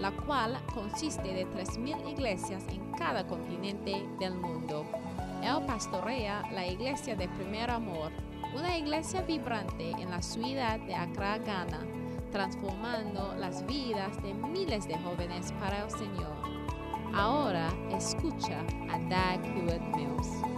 la cual consiste de 3.000 iglesias en cada continente del mundo. Él pastorea la iglesia de Primer Amor, una iglesia vibrante en la ciudad de Accra, Ghana, transformando las vidas de miles de jóvenes para el Señor. Ahora escucha a Doug Hewitt Mills.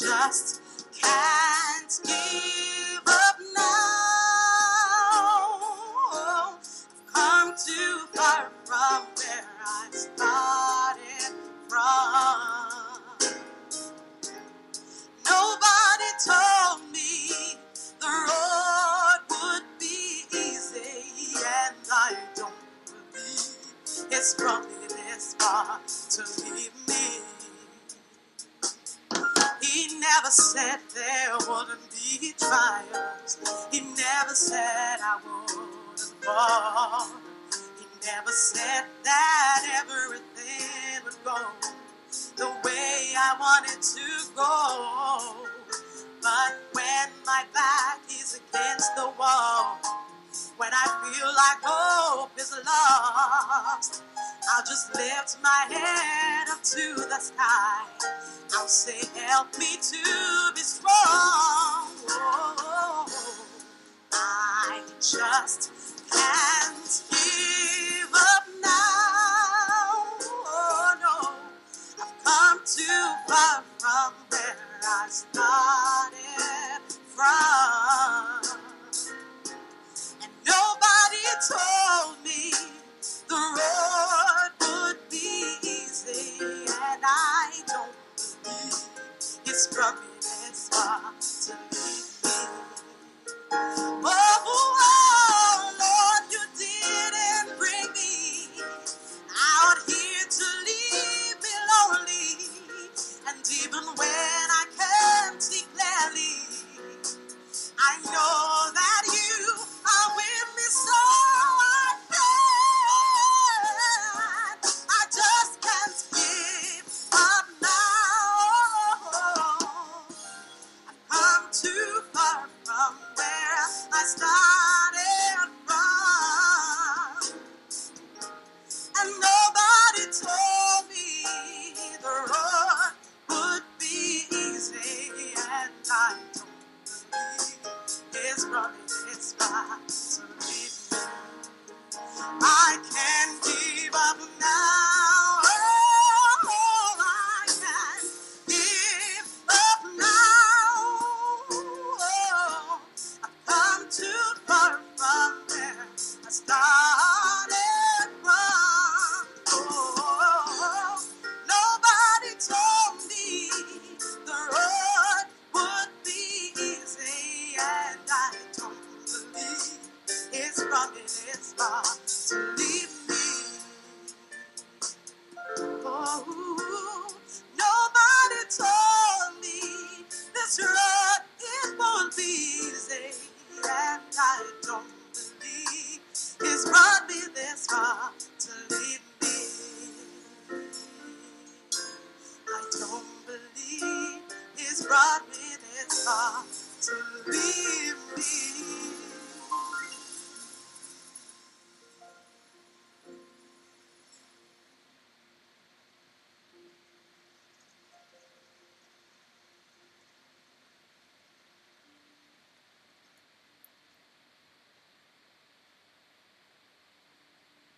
Just can't give up now. I've come too far from where I started from. Nobody told me the road would be easy, and I don't believe it's from this far to me. Never said there wouldn't be trials. He never said I wouldn't fall. He never said that everything would go the way I wanted to go. But when my back is against the wall, when I feel like hope is lost, I'll just lift my head up to the sky. I'll say, Help me to be strong. Oh, I just can't give up now. Oh, no. I've come too far from where I started from. And nobody told me the road would it's from this far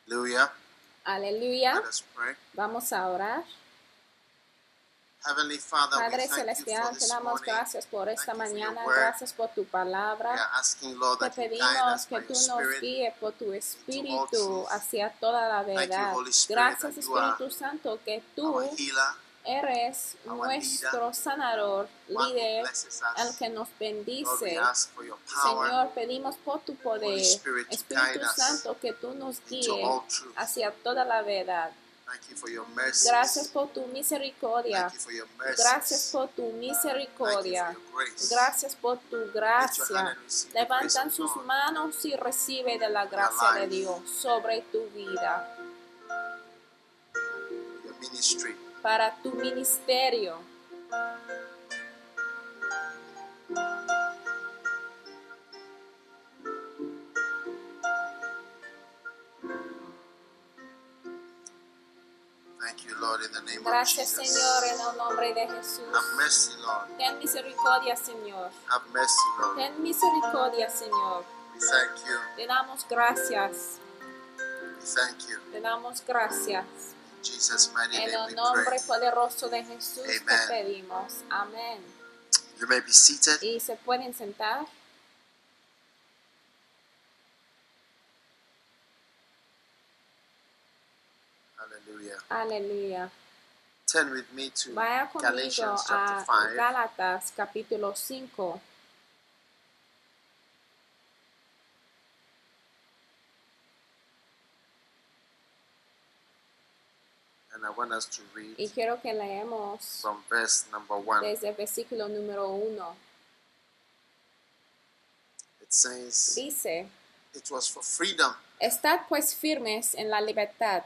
Hallelujah. Aleluya. Vamos a orar. Heavenly Father, we Padre you Celestial, te damos gracias por esta Thank mañana. Gracias por tu palabra. Lord, Te pedimos que tú nos guíes por tu espíritu hacia toda la verdad. Spirit, Gracias Espíritu Santo que tú eres nuestro sanador, líder, el que nos bendice. Señor, pedimos por tu poder, Espíritu Santo, que tú nos guíes hacia toda la verdad. Gracias por tu misericordia. Gracias por tu misericordia. Gracias por tu gracia. Levantan sus manos y recibe de la gracia de. Dios sobre tu vida. Para tu ministerio. Gracias. Señor, en el nombre de Jesús. Mercy. Ten misericordia, Señor. Mercy. Ten misericordia, Señor. Te damos gracias. Te damos gracias. Jesus' mighty En name el nombre poderoso de Jesús te Amen. pedimos. Amén. You may be seated. Y se pueden sentar. Hallelujah. Aleluya. Turn with me to Vaya conmigo Galatians a chapter 5. Gálatas capítulo 5. I want us to read Y quiero que from verse number 1. desde el versículo número 1. It says, Dice, It was for freedom Estad pues firmes en la libertad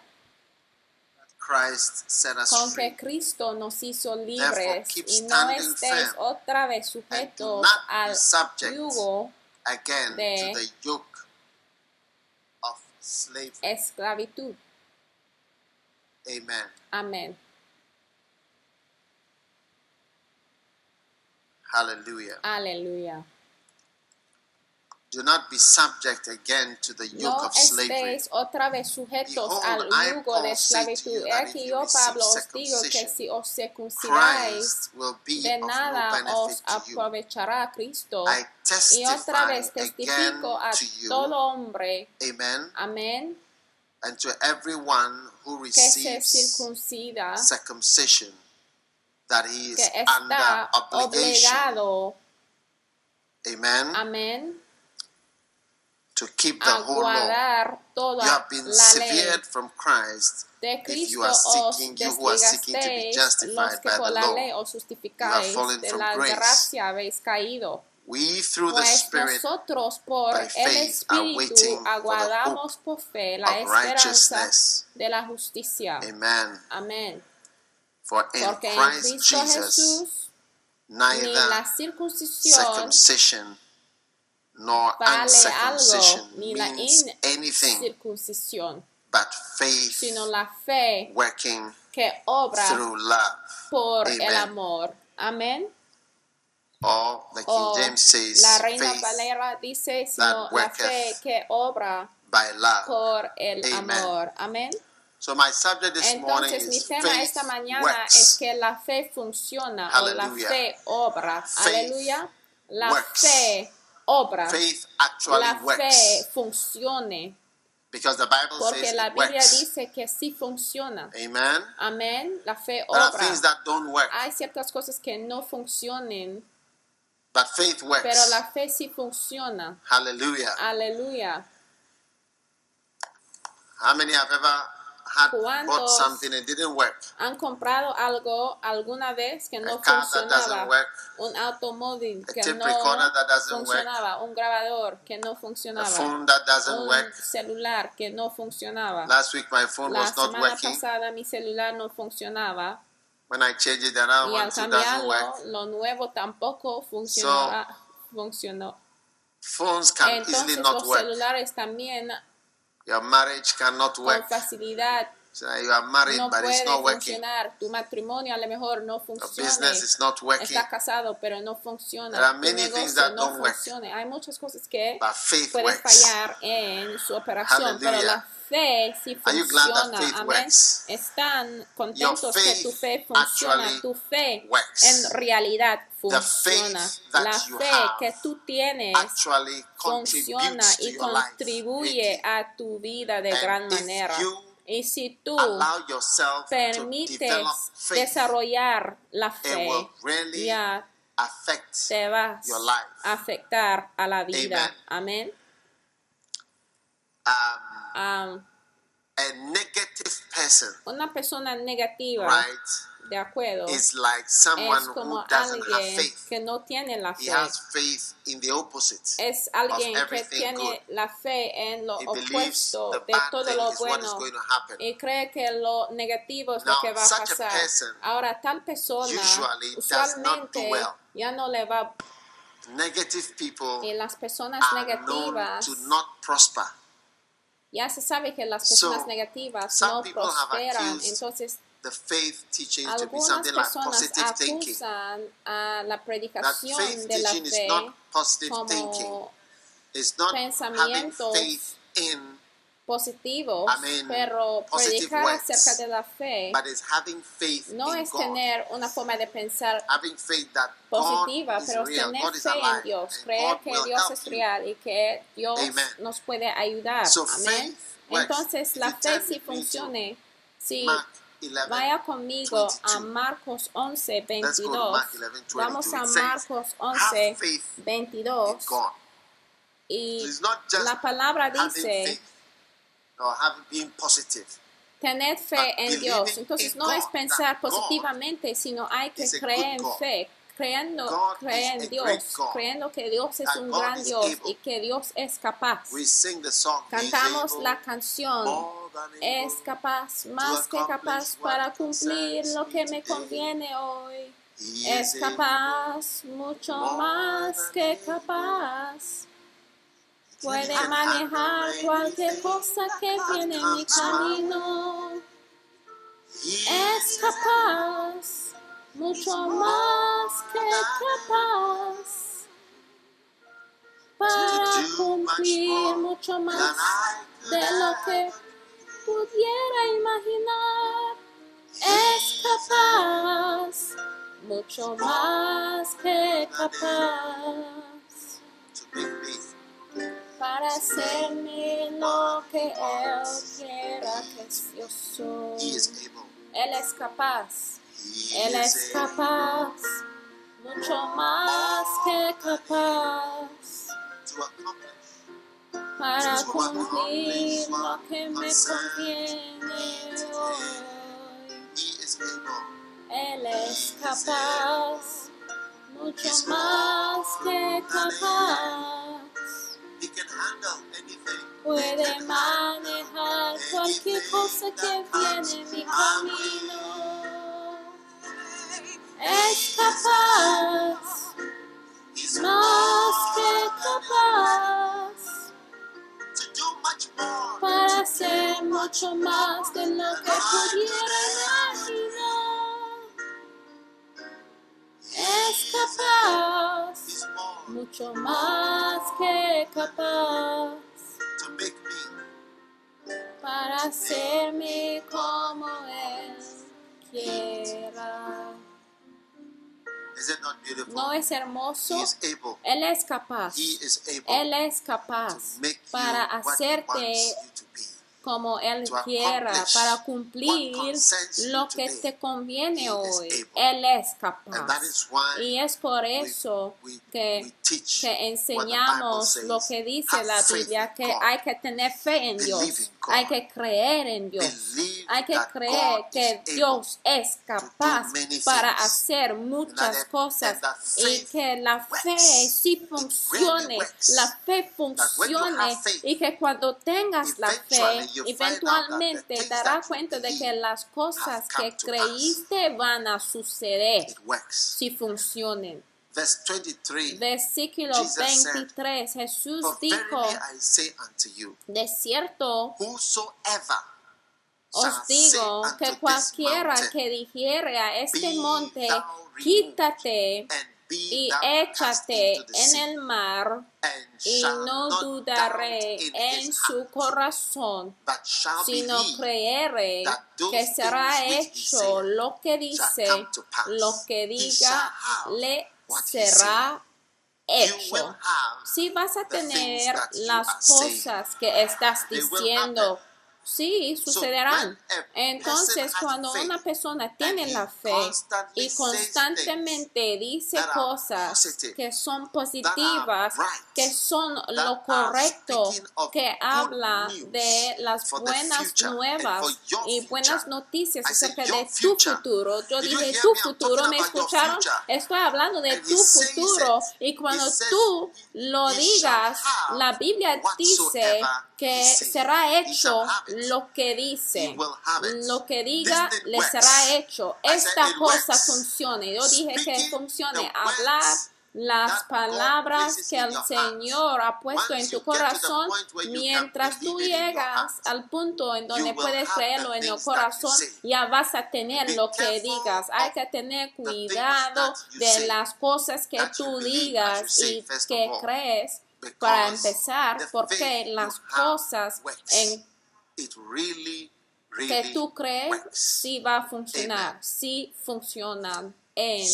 Christ set us con free. que Cristo nos hizo libres y no estéis otra vez sujetos al yugo again de- to the yoke of slavery. esclavitud. Amen. Amén. Hallelujah. Aleluya. Do not be subject again to the yoke No of slavery. estéis otra vez sujetos Behold, al yugo de esclavitud. He aquí yo, Pablo, os digo que si os circuncidáis, de of no nada os aprovechará Cristo. I Y otra testify vez testifico a to you, todo hombre, amen, amén, and to everyone who receives circumcision, that he is under obligation, obligado, amen, amén, to keep the whole law. You have been severed from Christ if you are seeking, you who are seeking to be justified by the law. os justificáis, fallen from grace. We, through the Pues Spirit, nosotros por by el faith, are Espíritu waiting for the aguardamos por fe la esperanza righteousness. de la justicia. Amen. Amén. For in Porque en Christ Cristo Jesus, Jesús ni la neither circuncisión circumcision nor vale uncircumcision algo, ni la means anything incircuncisión, but faith sino la fe working que obra through love. por Amen. el amor. Amén. Or the King O James says, la Reina Valera dice, sino la fe que obra by love. por el Amen. amor. Amén. So my subject this morning Entonces mi is tema faith esta mañana works. es que la fe funciona o la fe obra. Aleluya. La works. fe obra. Faith actually La works fe funcione. because the Bible Porque says la Biblia works. dice que sí funciona. Amen. Amén. La fe There are obra. things that don't work, Hay ciertas cosas que no funcionen, but faith works. pero la fe sí funciona. Hallelujah. Aleluya. How many have ever had bought ¿Cuántos something and didn't work? ¿Han comprado algo alguna vez que no funcionaba? work. Un automóvil A que no doesn't work. funcionaba, un grabador que no funcionaba, phone that doesn't un work. celular que no funcionaba. Last week my phone La was not semana working. pasada mi celular no funcionaba When I changed it, the other y al cambiarlo work. lo nuevo tampoco funcionaba, funcionó. Phones can easily not los work. celulares también Your marriage cannot con work. facilidad So that you are married, no but it's puede not working. funcionar. Tu matrimonio a lo mejor no funciona. business is not working. Estás casado, pero no funciona. There are Tu many things negocio that no don't work. funciona. Hay muchas cosas que pueden works. fallar en su operación, pero la fe sí funciona. Amén. Están contentos que tu fe funciona. Tu fe works. en realidad funciona. La you fe que tú tienes funciona y contribuye a tu vida de gran manera. Y si tú permites faith. desarrollar la It fe, will really ya affect te vas your life. a afectar a la vida. Amén. um, negative person, una persona negativa, right? de acuerdo, Is like someone es como who doesn't have alguien faith. que no tiene la He fe. has faith in the opposite. Es alguien que everything tiene good. la fe en lo He opuesto de todo lo bueno y cree que lo negativo es lo que va a pasar. person Ahora, tal persona usually does not do usualmente well. ya no le va Negative people y las personas are known negativas to not prosper. Ya se sabe que las So, personas negativas no prosperan entonces The faith teaching to be something like positive thinking. a la That predicación faith de la teaching is fe not positive thinking. como It's not having faith in, positivos I mean, pero predicar acerca de la fe but it's having faith no in es God. tener una forma de pensar Having faith that positiva, God pero tener God fe en Dios, creer que Dios es you. real y que Dios Amen. nos puede ayudar. So Amén. Entonces la fe sí funcione. Mark 11, vaya conmigo a 22. Marcos 11, Let's go to 22. Mark 11, 22. Vamos a Marcos Have 11, faith 22 in God. y la palabra dice faith or having being positive. tener fe en Dios. Entonces no es pensar positivamente, sino hay que creer en fe. Creyendo, is en Dios, creyendo que Dios es un God gran Dios able. y que Dios es capaz. Song. Cantamos able, la canción. Es capaz, más que capaz para cumplir lo que me conviene hoy. Es capaz, mucho más que capaz. Puede can manejar cualquier cosa que viene en mi camino. Es capaz, mucho más que capaz, para cumplir mucho más de lo que pudiera imaginar. Es capaz, mucho más que capaz, para hacerme lo que Él quiera que yo soy. Él es capaz. Él es capaz, mucho más que capaz, para cumplir lo que me conviene hoy. Él es capaz, mucho más que capaz, puede manejar cualquier cosa que viene en mi camino. Es capaz. Más que capaz para hacer mucho más de lo que pudiera imaginar. Mucho más que capaz to make me para hacerme como Él quiera. ¿No es hermoso? Él es capaz. He is able Él es to capaz para hacerte wants you to be. Como Él quiera, para cumplir lo que te conviene hoy. Él es capaz. Y es por we- eso que, teach que enseñamos lo que dice la Biblia, que hay que tener fe en Dios, hay que creer en Dios, hay que creer que Dios es capaz para hacer muchas cosas y que la fe works. sí funcione, la fe funcione y que cuando tengas la fe, eventualmente darás cuenta de que las cosas que creíste van a suceder si 23. Versículo Jesus said, 23, Jesús dijo, de cierto, Os digo que cualquiera que dijere a este monte, quítate y échate en el mar, y no dudaré en su corazón, sino creeré que será hecho lo que dice, lo que diga, le será hecho. Si vas a tener las cosas que estás diciendo, sí, sucederán. Entonces, cuando una persona tiene la fe y constantemente dice cosas que son positivas, que son lo correcto, que habla de las buenas nuevas y buenas noticias acerca de tu futuro. Yo dije tu futuro, ¿me escucharon? Estoy hablando de tu futuro. Y cuando tú lo digas, la Biblia dice que será hecho lo que dice, lo que diga le será hecho. Esta cosa funcione. Yo dije que funcione. Hablar las palabras que el Señor ha puesto en tu corazón, mientras tú llegas al punto en donde puedes creerlo en el corazón, ya vas a tener lo que digas. Hay que tener cuidado de las cosas que tú digas y que crees para empezar, porque las cosas en que tú crees sí va a funcionar, sí funcionan en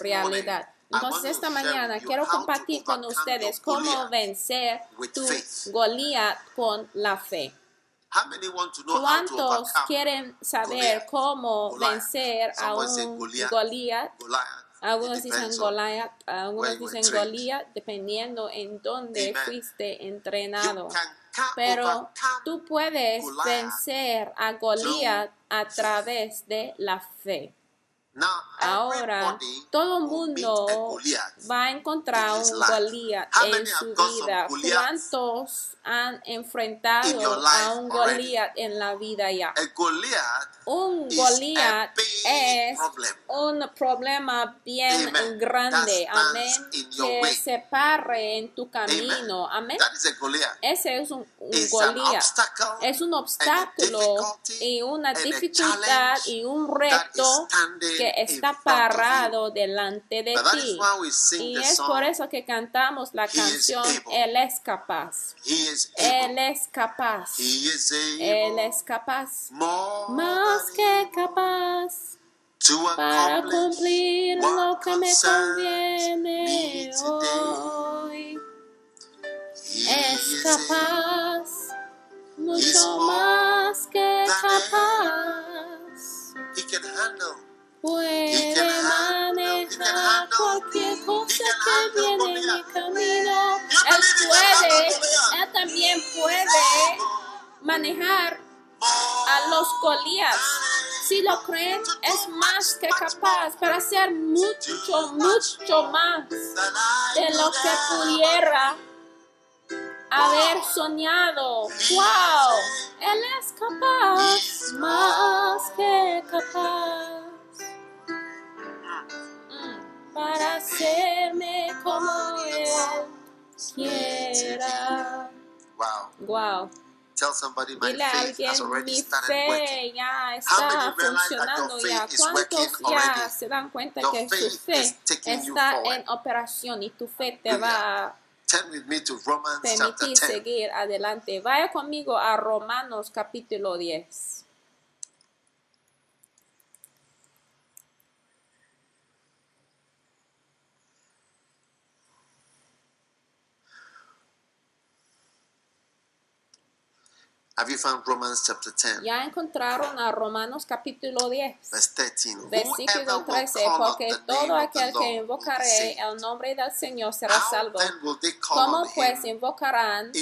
realidad. Entonces esta mañana quiero compartir con ustedes cómo vencer tu Goliat con la fe. ¿Cuántos quieren saber cómo vencer a un Goliat? Algunos dicen Goliath, algunos dicen Goliath, dependiendo en dónde fuiste entrenado. Pero tú puedes vencer a Goliath a través de la fe. Ahora, todo el mundo va a encontrar un Goliath en su vida. ¿Cuántos han enfrentado a un Goliath en la vida ya? Un Goliath es un problema bien grande, amén, que se pare en tu camino, amén. Ese es un, un Goliath, es un obstáculo y una dificultad y un reto que está parado delante de ti. Y es por eso que cantamos la canción Él es capaz. Él es capaz. Él es capaz. Más que capaz para cumplir lo que me conviene hoy. Es capaz, mucho más que capaz. Puede manejar cualquier cosa que viene en mi camino. Él puede, él también puede manejar a los Goliaths. Si lo creen, es más que capaz para hacer mucho, mucho más de lo que pudiera haber soñado. ¡Wow! Él es capaz, más que capaz para hacerme como Él quiera. Wow. Wow. Tell somebody my Dile a has alguien, already mi started fe ya está funcionando ya. ¿Cuántos ya se dan cuenta Your que su fe está en operación y tu fe te va a Turn with me to Romans chapter permitir 10. seguir adelante? Vaya conmigo a Romanos capítulo 10. Have you found Romans chapter 10, Ya encontraron a Romanos capítulo 10. verse 13? Whoever Versículo will 13, call on porque todo aquel que invocaré el nombre del Señor será salvo. ¿Cómo pues invocarán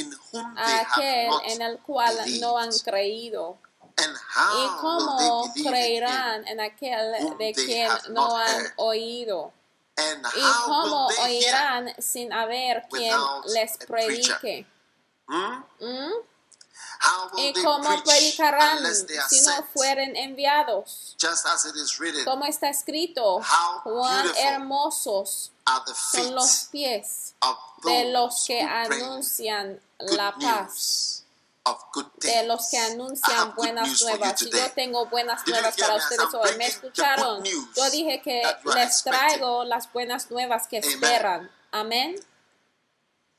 a aquel en el cual no han creído? And ¿Y cómo creerán en aquel de quien no han oído? ¿Y cómo oirán sin haber quien les predique? Hmm? ¿Mm? ¿Y cómo predicarán si no fueren enviados? Just as it is written, Como está escrito, How cuán hermosos are the son los pies of de los que anuncian good la paz. news. of good de los que anuncian buenas nuevas. Y yo tengo buenas nuevas para ustedes hoy. ¿Me escucharon? Yo dije que les traigo las buenas nuevas que esperan. Amén.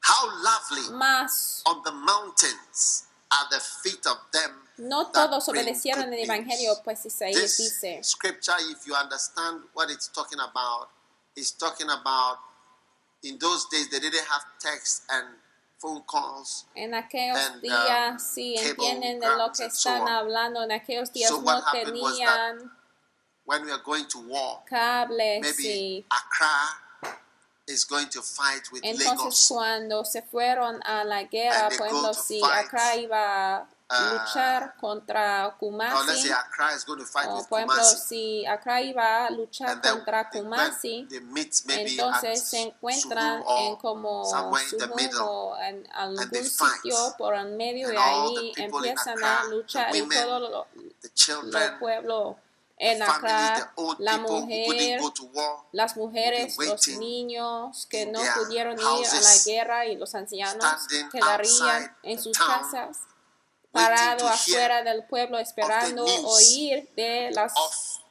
How lovely Más on the mountains are the feet of them no todos obedecieron el. Evangelio, pues Isaías This dice, scripture, if you understand what it's talking about, is talking about in those days they didn't have text and phone calls. en aquellos and, um, si entienden de lo que and so están hablando, en aquellos días So no what happened was that tenían When we are going to war, cables maybe y Accra is going to fight with entonces Lagos. cuando se fueron a la guerra, And por ejemplo, si Accra iba a uh, luchar contra Or let's Kumasi, say Accra is going to fight o with por ejemplo, Kumasi. si Accra iba a luchar then contra Kumasi, they meet maybe entonces se encuentran en como o en algún sitio por el medio And the ahí empiezan Accra, a luchar y todo lo, the lo children, pueblo the en la mujer, las mujeres, los niños que no pudieron ir a la guerra y los ancianos quedarían en sus casas parado afuera del pueblo esperando oír de las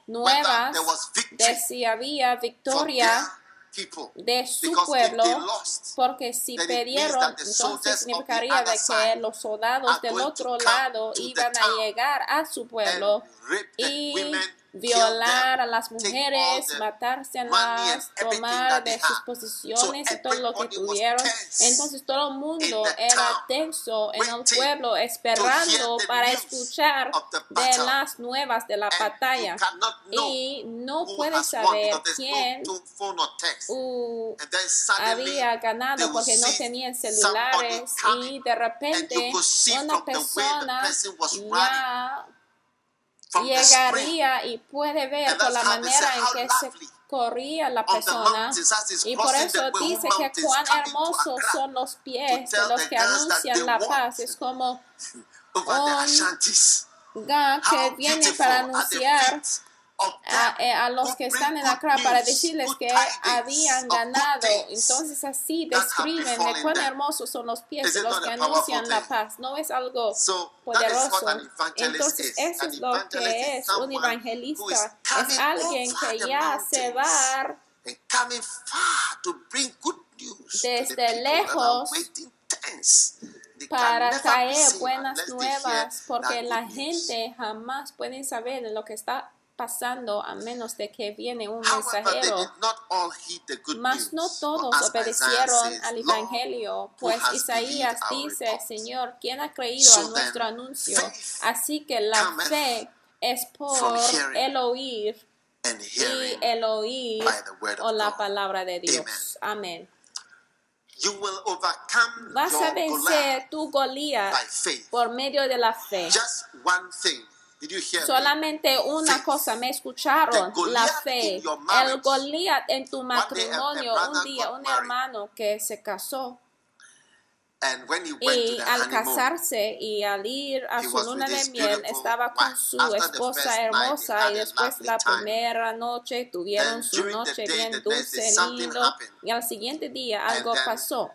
nuevas de si había victoria. De su pueblo porque si perdieron entonces significaría de que los soldados del otro lado iban a llegar a su pueblo y violar a las mujeres, matarse and las, tomar de sus posiciones y todo lo que tuvieron. Entonces todo el mundo era tenso en el pueblo, esperando para escuchar de las nuevas de la batalla. Y no puedes saber quién había ganado porque no tenían celulares y de repente una persona ya llegaría y puede ver por la manera en que se corría la persona y por eso dice que cuán hermosos son los pies de los que anuncian la paz. Es como un Ashantis. ga que viene para anunciar a, them eh, a los que están en Accra para decirles que habían ganado. Entonces así describen de cuán hermosos son los pies de los que anuncian la paz. No es algo poderoso. Entonces eso es lo que es un evangelista. Es alguien que ya se va Desde lejos para traer buenas nuevas porque la gente jamás puede saber lo que está pasando a menos de que viene un mensajero. Mas no todos obedecieron al "Lord, Evangelio, pues Isaías dice, report?" Señor, ¿quién ha creído a nuestro anuncio? Así que la fe es por el oír y el oír o la palabra de Dios. Amén. You will overcome Vas a vencer tu Goliat by faith. por medio de la fe. Just one thing. Solamente una cosa, me escucharon, la fe. El Goliat en tu matrimonio, un día un hermano que se casó. Y al casarse y al ir a su luna de miel estaba con su esposa hermosa y después la primera noche tuvieron su noche bien dulce, lindo y al siguiente día algo pasó.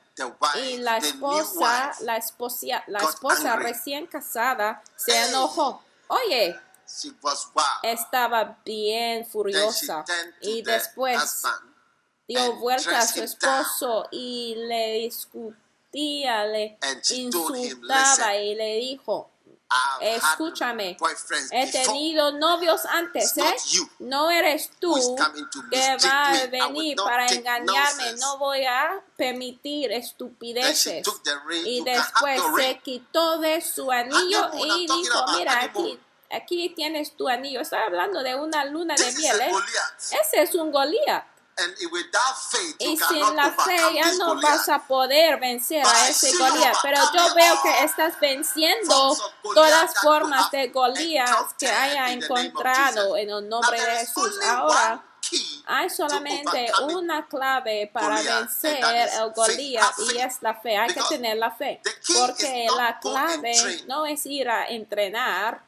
y la esposa, la esposa, la esposa recién casada se enojó. Oye, she was wow. estaba bien Then she furiosa y después dio vuelta a su esposo y le discutía, le And she told him, insultaba "Listen, y le dijo, escúchame, he tenido novios antes, ¿eh? No eres tú que va a venir para engañarme, no voy a permitir estupideces. Y después se quitó de su anillo y dijo, mira, aquí, aquí tienes tu anillo. Estaba hablando de una luna de miel, ¿eh? Ese es un Goliat. And without faith, you Y sin la fe ya no vas a poder vencer But a ese Goliat. Pero yo veo que estás venciendo todas formas de Goliat que haya encontrado en el nombre de Jesús. Ahora Hay solamente una clave para vencer el. Goliat y es la fe. Hay que tener la fe. Porque la clave no es ir a entrenar.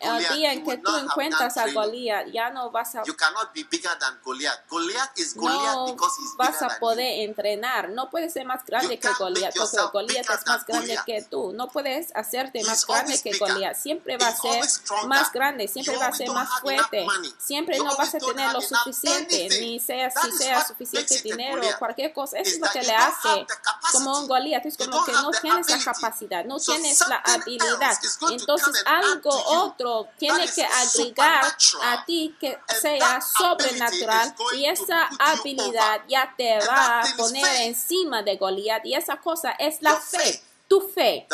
El día en que tú encuentras a. Goliat, ya no vas a You cannot be bigger than Goliath. Goliath is Goliath no vas a poder entrenar. No puedes ser más grande que Goliat, porque Goliat es más grande que tú. No puedes hacerte más grande que. Goliat. Siempre va a ser más grande, siempre va a ser más fuerte. Siempre no vas a tener lo enough suficiente, ni sea si sea suficiente dinero, cualquier cosa. Eso es lo que le hace como un. Goliat. Es como que no tienes la capacidad, no tienes la habilidad. Entonces algo otro tiene que agregar a ti que sea sobrenatural y esa habilidad ya te va a poner encima de Goliat y esa cosa es la fe. Tu fe.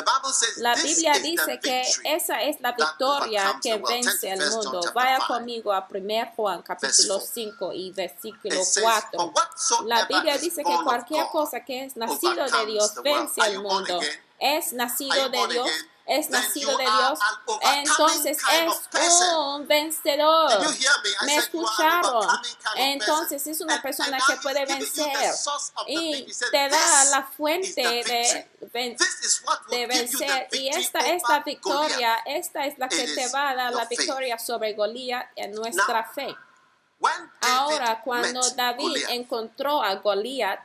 La Biblia dice que esa es la victoria que vence John mundo. Vaya conmigo a 1 Juan capítulo four. 5 y versículo It says, 4. "For whatsoever La Biblia dice que cualquier cosa que es nacido de Dios the world." vence al mundo. Es nacido de Dios. Es nacido de Dios. Entonces es un vencedor. Me? Escucharon. Entonces es una persona que puede vencer y te da "This la fuente de, vencer y esta es la victoria, esta es la que te va a dar la victoria sobre Goliat en nuestra fe. Ahora, cuando David encontró a Goliat,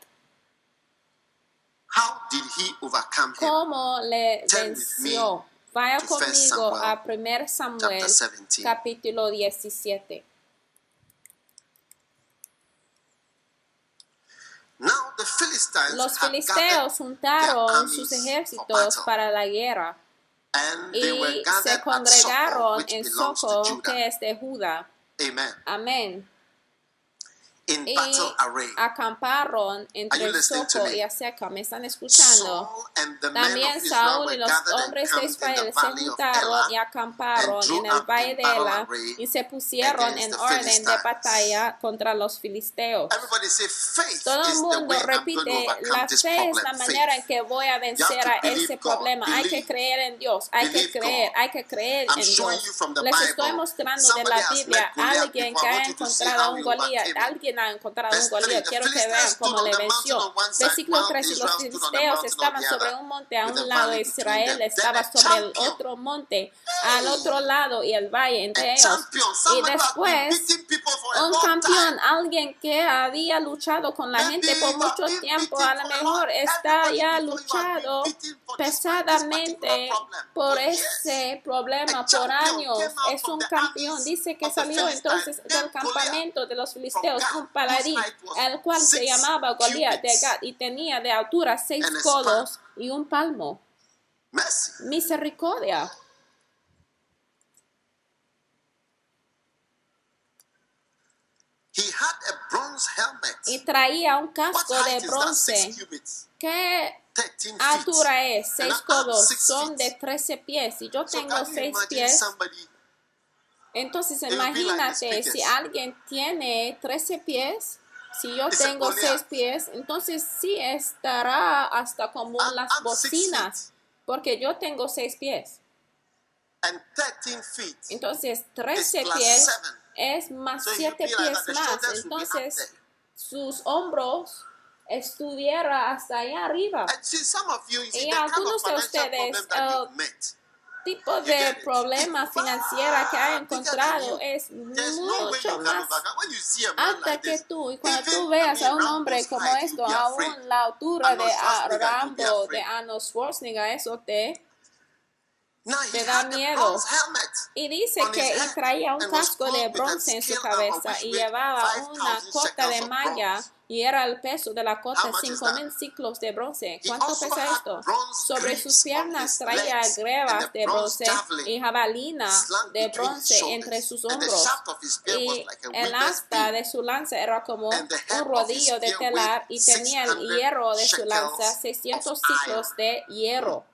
how did he overcome him? ¿cómo le venció? Vaya conmigo a 1 Samuel Chapter 17. capítulo 17. Now the Philistines Los filisteos juntaron their sus armies ejércitos para la guerra y se congregaron which en Soco, que es de Judá. Amen. Amén. In Y battle array. acamparon entre to Soco y Aseca. ¿Me están escuchando? También Saúl y los hombres de Israel se juntaron y acamparon en el valle de Ela y se pusieron en orden de batalla contra los filisteos. Todo el mundo repite, la fe es la manera en que voy a vencer a ese problema. Hay que creer en Dios, hay que creer, hay que creer en Dios. Les estoy mostrando de la Biblia alguien que ha encontrado un Goliat, overcame ha encontrado a un Goliat. Quiero que vean cómo le venció. Versículo while 3, y los filisteos estaban sobre un monte a un a lado, Israel estaba a sobre el otro monte al otro lado y el valle entre A ellos. Y después a un campeón, alguien que había luchado con la gente por mucho tiempo, a lo a mejor está ya luchado pesadamente por ese problema A por años. Es un campeón. Dice que salió entonces del campamento de los filisteos, Gath, paladín, el cual se llamaba Goliat de Gat y tenía de altura seis codos y un palmo. Misericordia. He had a bronze helmet. Y traía un What casco height de is that? bronce. Six cubits. ¿Qué 13 feet. altura es? Seis codos. Son de 13 pies. Y yo So tengo seis pies. somebody Entonces imagínate, si alguien tiene 13 pies, si yo tengo Goliath. 6 pies, entonces sí estará hasta como I'm- las I'm six bocinas, porque yo tengo 6 pies. and 13 feet? Entonces 13 plus pies es más So 7 you'd be like pies más. Entonces sus hombros estuviera hasta allá arriba. And see, some of you, you see, Y algunos de ustedes, uh, met. Tipo You de get it? problema It's financiera que ha encontrado es mucho más alta que tú. Y cuando tú veas a un hombre como esto, aún la altura de Rambo, de Arnold Schwarzenegger, eso te... Te da miedo. Y dice que traía un casco de bronce en su cabeza y llevaba 5,000 una cota de malla. Y era el peso de la cota is 5000 ciclos de bronce. ¿Cuánto pesa esto? Sobre sus piernas traía grebas de bronce y jabalina de bronce entre sus hombros. Y el asta de su lanza era como un rodillo de telar y tenía el 600 hierro de su lanza, of 600 iron. ciclos de hierro.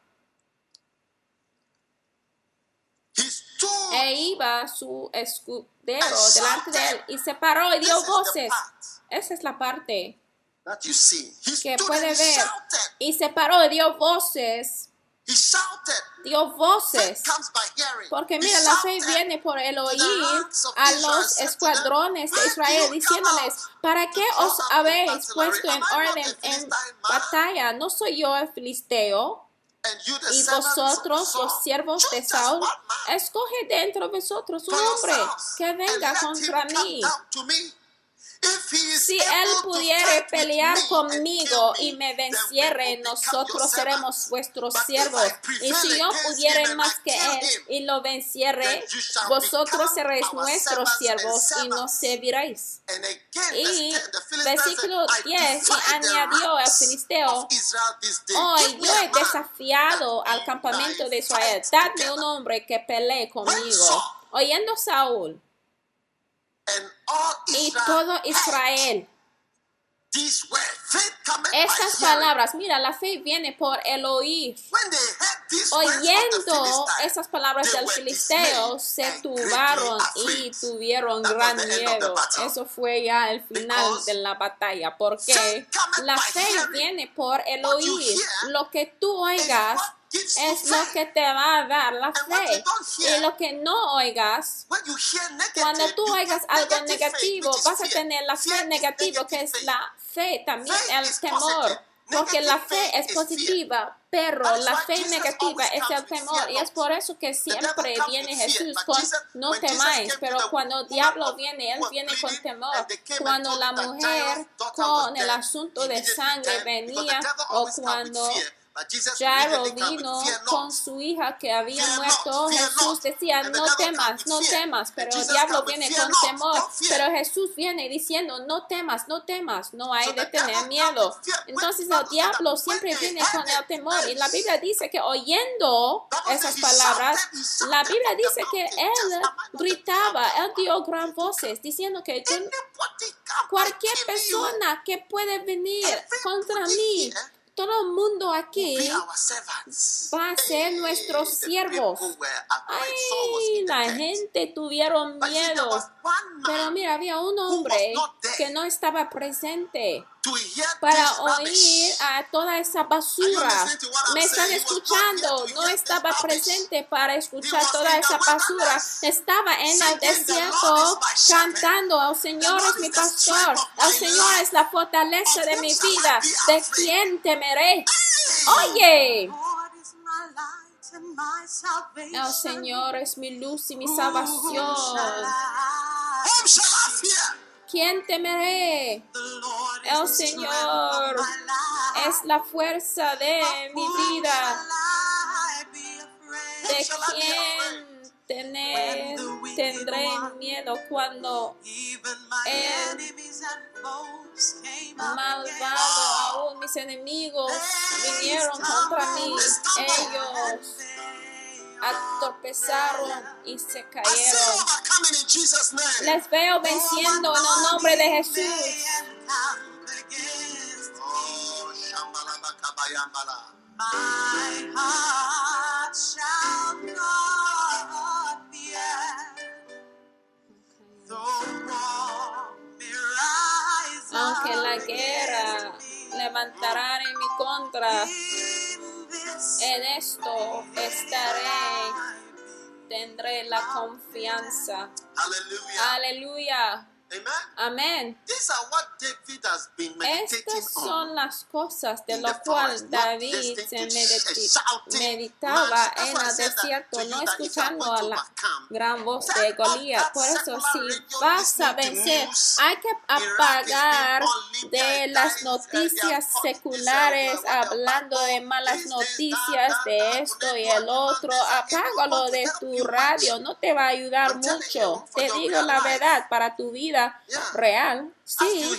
He stood E iba su escudero delante de él y se paró y dio voces. Esa es la parte que puede ver. Y se paró y dio voces. Dio voces. Porque mira, la fe viene por el oír a los escuadrones de "When Israel, diciéndoles, ¿para qué os habéis puesto en orden en batalla? ¿No soy yo el filisteo? Y vosotros, Saul, los siervos de Saúl, escoge dentro de vosotros un hombre que venga contra mí. Si él pudiere pelear conmigo y me venciere, nosotros seremos vuestros siervos. Y si yo pudiere más que él y lo venciere, vosotros seréis nuestros siervos y nos serviréis. Y verse 10, the Philistines versículo said, I 10, y añadió el filisteo. Hoy me yo he desafiado al campamento de Israel. Dadme together." un hombre que pelee conmigo. Oyendo Saúl y todo Israel estas palabras, mira, la fe viene por el oír. Oyendo esas palabras del filisteo, se and turbaron y tuvieron gran miedo. Eso fue ya el final de la batalla. Porque la fe viene por el oír. Lo que tú oigas es lo que te va a dar la fe. Y lo que no oigas, cuando tú oigas algo negativo, vas a tener la fe negativa, que es la fe, también el temor. Porque la fe es positiva, pero la fe negativa es el temor. Y es por eso que siempre viene Jesús con no temáis. Pero cuando woman diablo viene, él viene con temor. Cuando la mujer con el asunto de sangre venía o cuando Jairo vino con su hija que había muerto. Jesús decía, no temas, no temas. Pero el diablo viene con temor. Pero Jesús viene diciendo, no temas, no temas. No hay de tener miedo. Entonces el diablo siempre viene con el temor. Y la Biblia dice que oyendo esas palabras, la Biblia dice que él gritaba, él dio gran voces diciendo que cualquier persona que puede venir contra mí, todo el mundo aquí va a ser nuestros siervos. Ay, la gente tuvieron miedo. Pero mira, había un hombre que no estaba presente para oír a toda esa basura. Me están escuchando, no estaba presente para escuchar toda esa basura. Estaba en el singing, "The Lord desierto cantando, el Señor The es mi pastor, el my Señor es la fortaleza de mi vida. ¿De afraid?" quién temeré? Oye, el Señor es mi luz y mi salvación. ¿Quién temeré? The Lord is El the strength Señor of my life. es la fuerza de mi vida. ¿De quién tener, tendré miedo cuando el malvado, aún mis enemigos vinieron contra mí? Ellos failed. atropezaron y se cayeron. Les veo venciendo en el nombre de Jesús. Oh, Aunque la guerra levantará en mi contra, en esto estaré, tendré la confianza. Hallelujah. Aleluya. Amen. Amén. Estas on. son las cosas de in lo the forest, cual not David se meditaba en el desierto, no escuchando a la gran voz de Goliat. Por eso, si vas a vencer, hay que apagar de las noticias seculares, hablando de malas noticias de esto y el otro. Apágalo de tu radio, no te va a ayudar mucho. Te digo la verdad, para tu vida Yeah. real. Sí,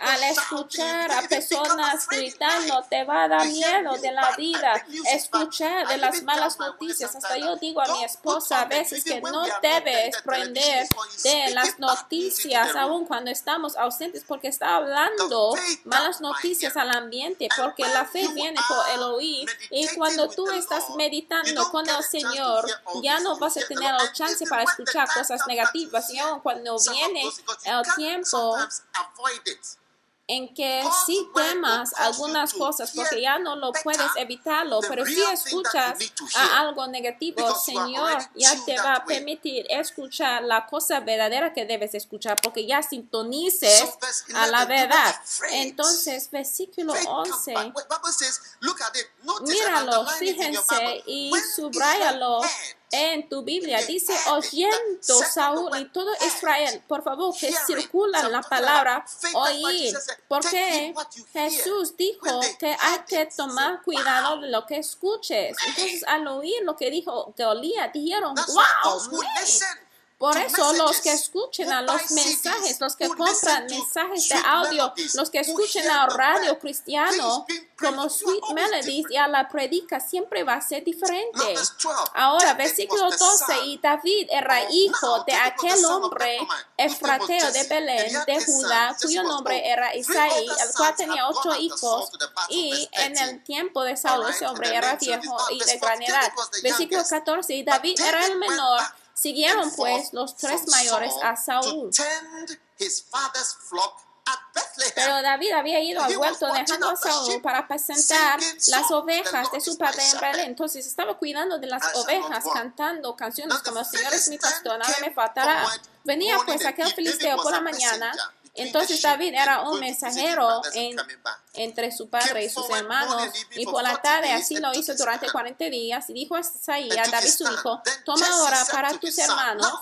al escuchar a personas gritando te va a dar miedo de la vida, escuchar de las malas noticias. Hasta yo digo a mi esposa a veces que no debes prender de las noticias room. cuando estamos ausentes porque está hablando malas noticias al ambiente porque la fe viene por el oír y cuando tú estás meditando con el Señor ya no vas a tener la chance para escuchar cosas negativas y aún cuando viene el tiempo. En que si temas algunas cosas porque ya no lo puedes evitarlo, pero si escuchas a algo negativo, Señor ya te va a permitir escuchar la cosa verdadera que debes escuchar porque ya sintonices a la verdad. Entonces, versículo 11, míralo, fíjense y subrayalo en tu Biblia dice oyendo Saúl y todo Israel, por favor, que circula la palabra oír, porque Jesús dijo que hay que tomar cuidado de lo que escuches. Entonces, al oír lo que dijo olía, dijeron, wow, por eso los que escuchen a los mensajes, los que compran mensajes de audio, los que escuchen a radio cristiano como Sweet Melodies y a la predica siempre va a ser diferente. Ahora, versículo 12, y David era hijo de aquel hombre efrateo de Belén, de Judá, cuyo nombre era Isaí, el cual tenía ocho hijos, y en el tiempo de Saúl ese hombre era viejo y de gran edad. Versículo 14, y David era el menor Siguieron pues los tres mayores a Saúl. Pero David había ido al huerto dejando a Saúl para presentar las ovejas de su padre en Belén. Entonces estaba cuidando de las ovejas, cantando canciones como Señor es mi pastor, nada me faltará. Venía pues aquel filisteo por la mañana entonces David era un mensajero entre su padre y sus hermanos y por la tarde así lo hizo durante 40 días y dijo a a David su hijo, toma ahora para tus hermanos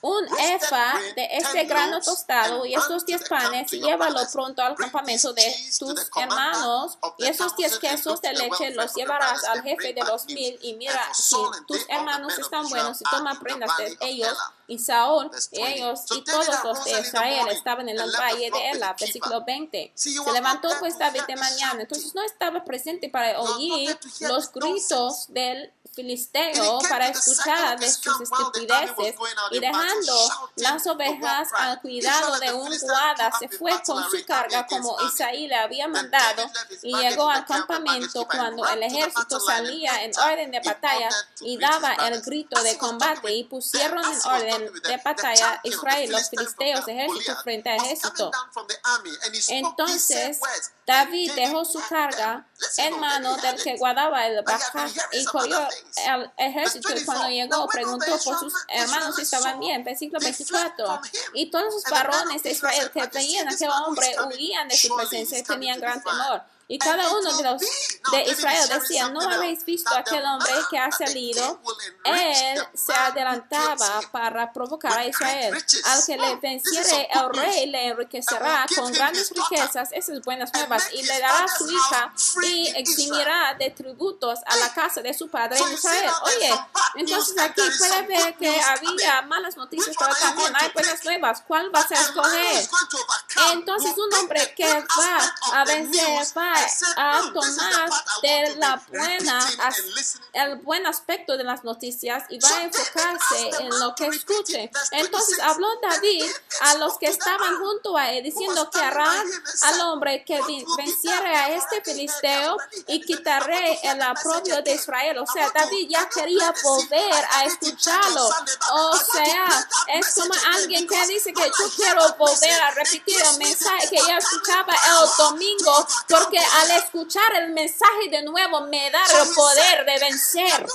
un efa de este grano tostado y estos 10 panes y llévalo pronto al campamento de tus hermanos y esos 10 quesos de leche los llevarás al jefe de los mil y mira si tus hermanos están buenos y toma prendas de ellos y Saúl ellos y todos los de Israel estaban en el valle de Ela, versículo 20. Se levantó pues David de mañana, entonces no estaba presente para oír los gritos del filisteo para escuchar de sus estupideces y dejando las ovejas al cuidado de un guarda se fue con su carga como Isaí le había mandado y llegó al campamento cuando el ejército salía en orden de batalla y daba el grito de combate y pusieron en orden de batalla Israel los filisteos ejército frente a ejército. Entonces David dejó su carga en mano del que guardaba el bajar y corrió el ejército y cuando llegó preguntó por sus hermanos si estaban bien. Versículo 24. Y todos los varones de Israel que veían a aquel hombre huían de su presencia y tenían gran temor. Y cada uno de los de Israel decía, ¿no habéis visto aquel hombre que ha salido? Él se adelantaba para provocar a Israel. Al que le venciere el rey le enriquecerá con grandes riquezas, esas buenas nuevas, y le dará su hija y eximirá de tributos a la casa de su padre Israel. Oye, entonces aquí puede ver que había malas noticias, pero también hay buenas nuevas. ¿Cuál vas a escoger? Entonces un hombre que va a vencer, va a tomar de la buena, el buen aspecto de las noticias y va a enfocarse en lo que escuche. Entonces habló David a los que estaban junto a él diciendo que harán al hombre que venciere a este filisteo y quitaré el aprobio de Israel. O sea, David ya quería volver a escucharlo. O sea, es como alguien que dice que yo quiero volver a repetir el mensaje que ya escuchaba el domingo porque al escuchar el mensaje de nuevo me da el poder de vencer.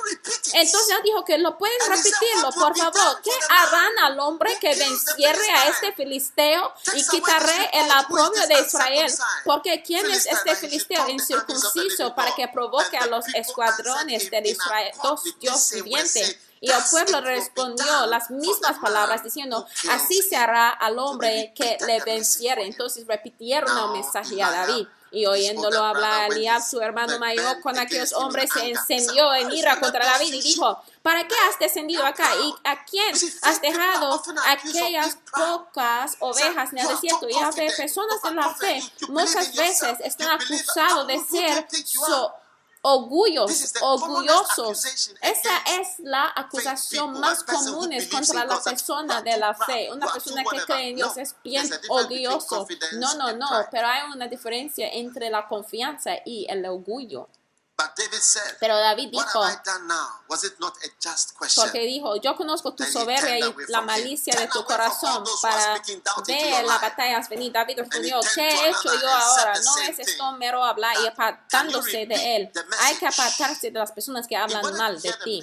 Entonces dijo que lo pueden repetirlo, por favor. ¿Qué harán al hombre que venciere a este filisteo y quitaré el aprobio de Israel? Porque ¿quién es este filisteo incircunciso para que provoque a los escuadrones del Israel, Dios viviente? Y el pueblo respondió las mismas palabras diciendo, así se hará al hombre que le venciere. Entonces repitieron el mensaje a David. Y oyéndolo hablar Eliab, su hermano mayor, con aquellos hombres se encendió en ira contra David y dijo, ¿para qué has descendido acá? ¿Y a quién has dejado aquellas pocas ovejas en el desierto? Y a personas de la fe. muchas veces están acusados de ser so orgullos, orgullosos. Esa es la acusación más común contra la persona de la fe. Una persona que cree en Dios es bien orgulloso. No, no, no, pero hay una diferencia entre la confianza y el orgullo. Pero David dijo, porque dijo, yo conozco tu soberbia y la malicia de tu corazón para ver la batalla venir. David respondió, ¿qué he hecho yo ahora? No es esto mero hablar y apartándose de él. Hay que apartarse de las personas que hablan mal de ti.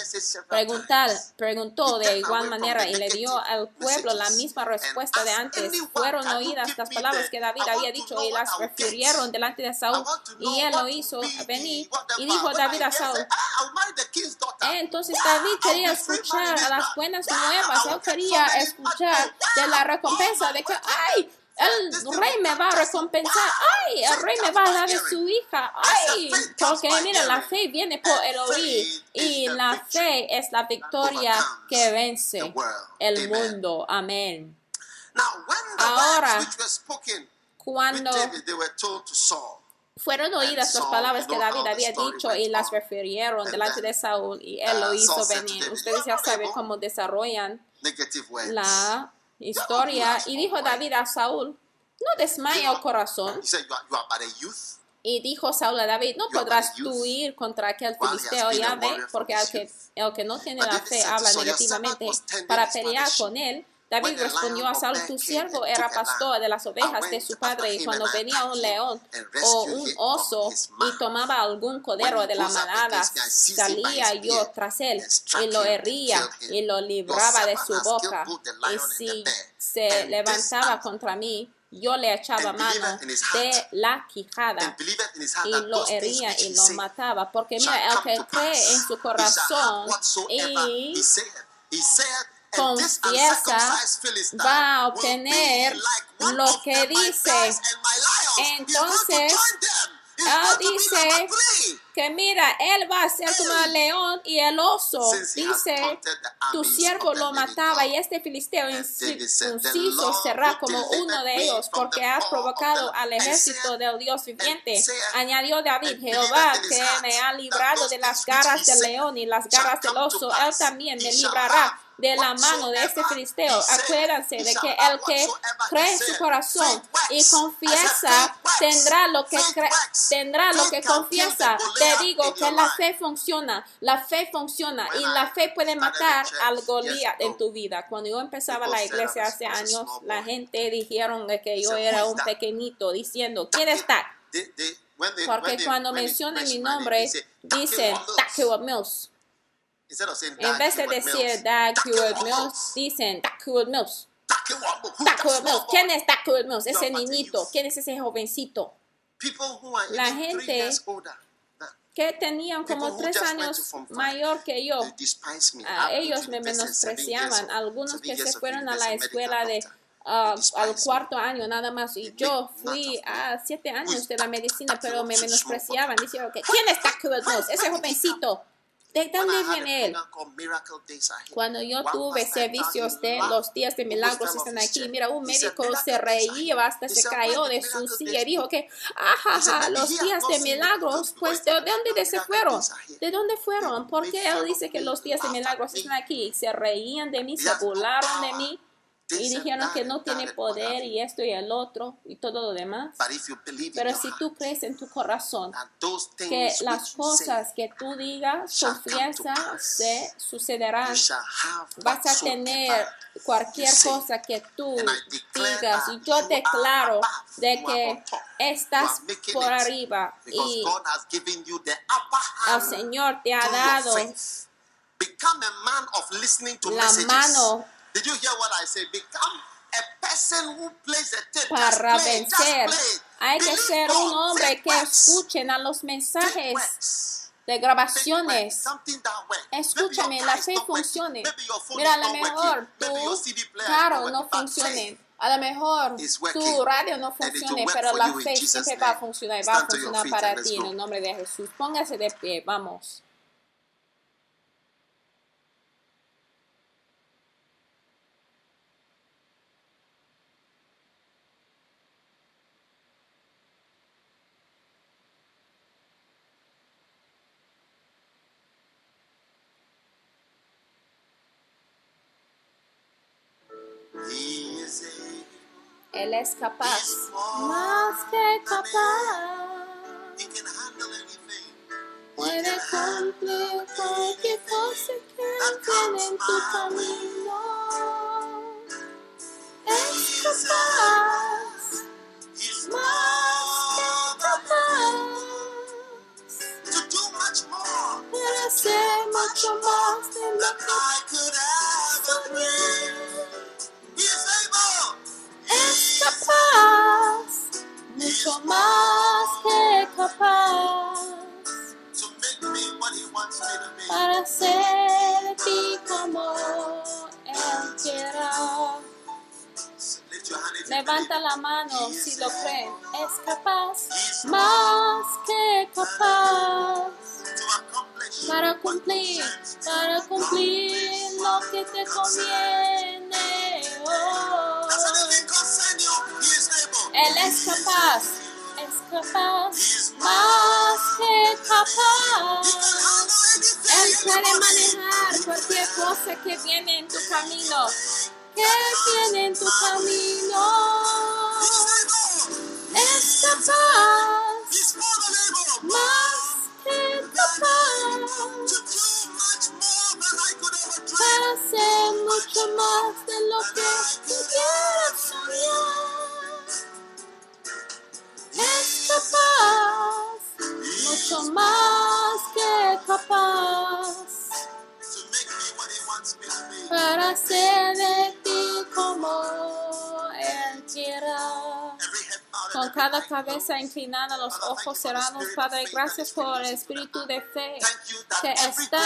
Preguntar, preguntó de igual manera y le dio al pueblo la misma respuesta de antes. Fueron oídas las palabras que David había dicho y las refirieron delante de Saúl y él lo hizo venir y el hijo David a Saúl. Eh, entonces David quería escuchar a las buenas nuevas, él quería escuchar de la recompensa, de que, ay, el rey me va a recompensar. Ay, el rey me va a dar de su hija. Ay, porque mira, la fe viene por el oír. y la fe es la victoria que vence el mundo. Amén. Ahora, cuando fueron oídas las palabras que David había dicho y las refirieron delante de Saúl y él lo hizo venir. Ustedes ya saben cómo desarrollan la historia. Y dijo David a Saúl, no desmaya el oh corazón. Y dijo Saúl a David, no podrás tú ir contra aquel filisteo, ya ve, porque el que, el que no tiene la fe habla negativamente para pelear con él. David respondió a Saúl, tu siervo era pastor de las ovejas de su padre, y cuando venía un león o un oso y tomaba algún cordero de la manada, salía yo tras él y lo herría y lo libraba de su boca. Y si se levantaba contra mí, yo le echaba mano de la quijada y lo hería y lo mataba, porque mira, el que cree en su corazón y confiesa va a obtener lo que dice. Entonces, él ah, dice que mira, él va a ser como el león y el oso. Dice, tu siervo lo mataba y este filisteo inciso será como uno de ellos porque has provocado al ejército del Dios viviente. Añadió David, Jehová que me ha librado de las garras del león y las garras del oso, él también me librará de la mano de este filisteo. Acuérdense de que el que cree en su corazón y confiesa tendrá lo que tendrá lo que confiesa. Te digo que la fe funciona, la fe funciona y la fe puede matar al Goliat en tu vida. Cuando yo empezaba la iglesia hace años, la gente dijeron que yo era un pequeñito diciendo, ¿quién está? Porque cuando mencionan mi nombre, dicen Mills. En vez de decir Duckworth Mills, dicen Duckworth Mills. Duckworth Mills. ¿Quién es Duckworth Mills? Ese niñito. ¿Quién es ese jovencito? La gente que tenían como tres años mayor que yo, a ah, ellos me menospreciaban. Algunos que se fueron a la escuela de Uh, al cuarto año nada más. Y yo fui a siete años de la medicina pero me menospreciaban. Diciendo que quién es Duckworth Mills ese jovencito. They don't live in it. Cuando yo tuve servicios de los días de milagros están aquí, mira, un médico se reía hasta se cayó de su silla y dijo que, ajaja, los días de milagros, pues ¿de dónde se fueron? ¿De dónde fueron? Porque él dice que los días de milagros están aquí. Se reían de mí, se burlaron de mí y dijeron que no tiene poder y esto y el otro y todo lo demás. Pero si tú crees en tu corazón que las cosas que tú digas, confiesa, se sucederán, vas a tener cualquier cosa que tú digas. Y yo declaro de que estás por arriba y el Señor te ha dado la mano Did you hear what I say? Become a person who plays the tape. Para play, vencer, hay que ser un hombre que escuchen a los mensajes de grabaciones. Escúchame, la fe funcione. Mira, a lo mejor tu claro no funcione. A lo mejor tu radio no funcione, pero la fe siempre va a funcionar. Va a funcionar para ti en el nombre de Jesús. Póngase de pie, vamos. He is able. Él es capaz. He's more Más que than able. capaz. He can handle anything. Puede cumplir cualquier cosa que viene en tu camino. Es capaz, He's más more que than capaz. to do much more para hacer mucho más de lo than que Levanta la mano si lo creen. Es capaz, más que capaz. para cumplir, para cumplir lo que te conviene. Oh. Él es capaz, es capaz, más que capaz. Él puede manejar cualquier cosa que viene en tu camino, que viene en tu camino. He is able. Es capaz, He's more than able. más que capaz. to do much more than I could ever dream. para hacer mucho más de lo que pudieras soñar. Es capaz, mucho más que capaz, to make me what he wants me to be. para hacer de ti como Él quiera. Con cada cabeza inclinada, los ojos cerrados, Padre, gracias por el espíritu de fe que está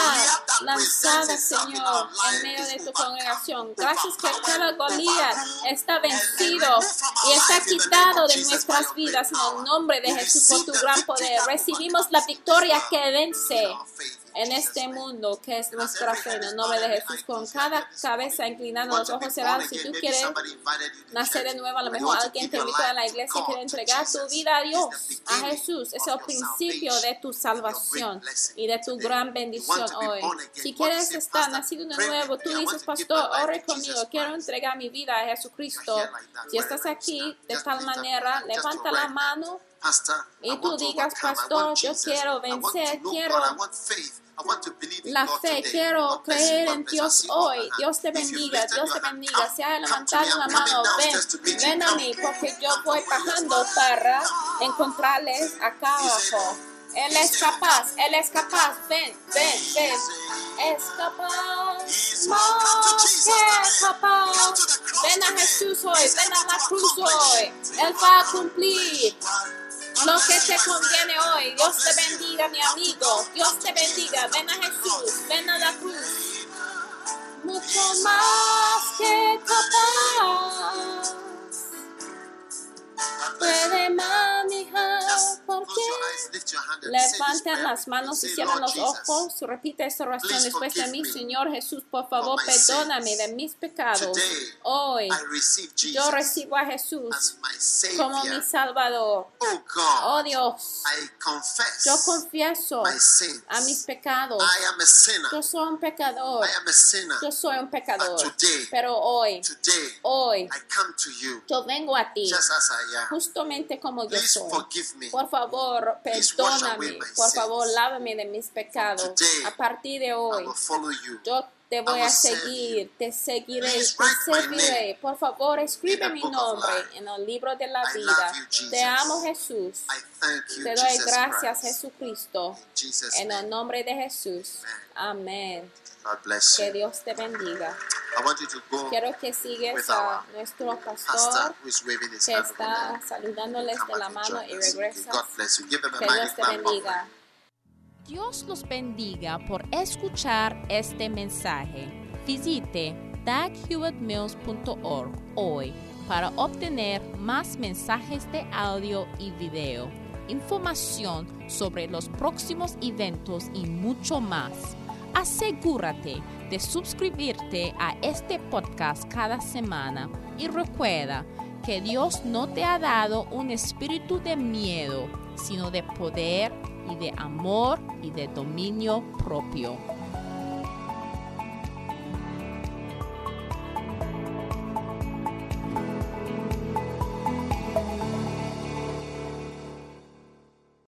lanzada, Señor, en medio de tu congregación. Gracias que cada Goliat está vencido y está quitado de nuestras vidas en el nombre de Jesús por tu gran poder. Recibimos la victoria que vence en este mundo que es nuestra fe en el nombre de Jesús. Con cada cabeza inclinada, los ojos cerrados, si tú quieres nacer de nuevo, a lo mejor alguien te invitó a la iglesia y quiere entregar tu vida a Dios, a Jesús. Es el principio de tu salvación y de tu gran bendición hoy. Si quieres estar nacido de nuevo, tú dices, pastor, ore conmigo, quiero entregar mi vida a Jesucristo. Si estás aquí de tal manera, levanta la mano y tú digas, pastor, yo quiero vencer, quiero la fe, quiero creer en Dios hoy. Dios te bendiga, Dios te bendiga. Si hay levantado la mano, ven, ven a mí, porque yo voy bajando para encontrarles acá abajo. Él es capaz, Él es capaz, ven, ven, ven. Es capaz, más que capaz. Ven a Jesús hoy, ven a la cruz hoy. Él va a cumplir lo que te conviene hoy. Dios te bendiga, mi amigo. Dios te bendiga. Ven a Jesús, ven a la cruz. Mucho más que capaz. Puede manejar porque levanten las manos y cierran los ojos. Repite esta oración después de mí, Señor Jesús. Por favor, perdóname de mis pecados. Hoy yo recibo a Jesús como mi Salvador. Oh Oh Dios, yo confieso a mis pecados. Yo soy un pecador. Yo soy un pecador. Pero hoy, hoy, I come to you yo vengo a ti justamente como yo soy. Por favor, perdóname. Por favor, lávame de mis pecados. A partir de hoy, yo te voy a seguir, te seguiré, te serviré. Por favor, escribe mi nombre en el libro de la vida. Te amo, Jesús. Te doy gracias. Jesucristo. En el nombre de Jesús. Amén. Que. Dios te bendiga. I want you to go Quiero que with a nuestro pastor que está saludándoles de la mano y regresa. Que Dios te bendiga. Dios los bendiga por escuchar este mensaje. Visite daghewittmills.org hoy para obtener más mensajes de audio y video, información sobre los próximos eventos y mucho más. Asegúrate de suscribirte a este podcast cada semana y recuerda que Dios no te ha dado un espíritu de miedo, sino de poder y de amor y de dominio propio.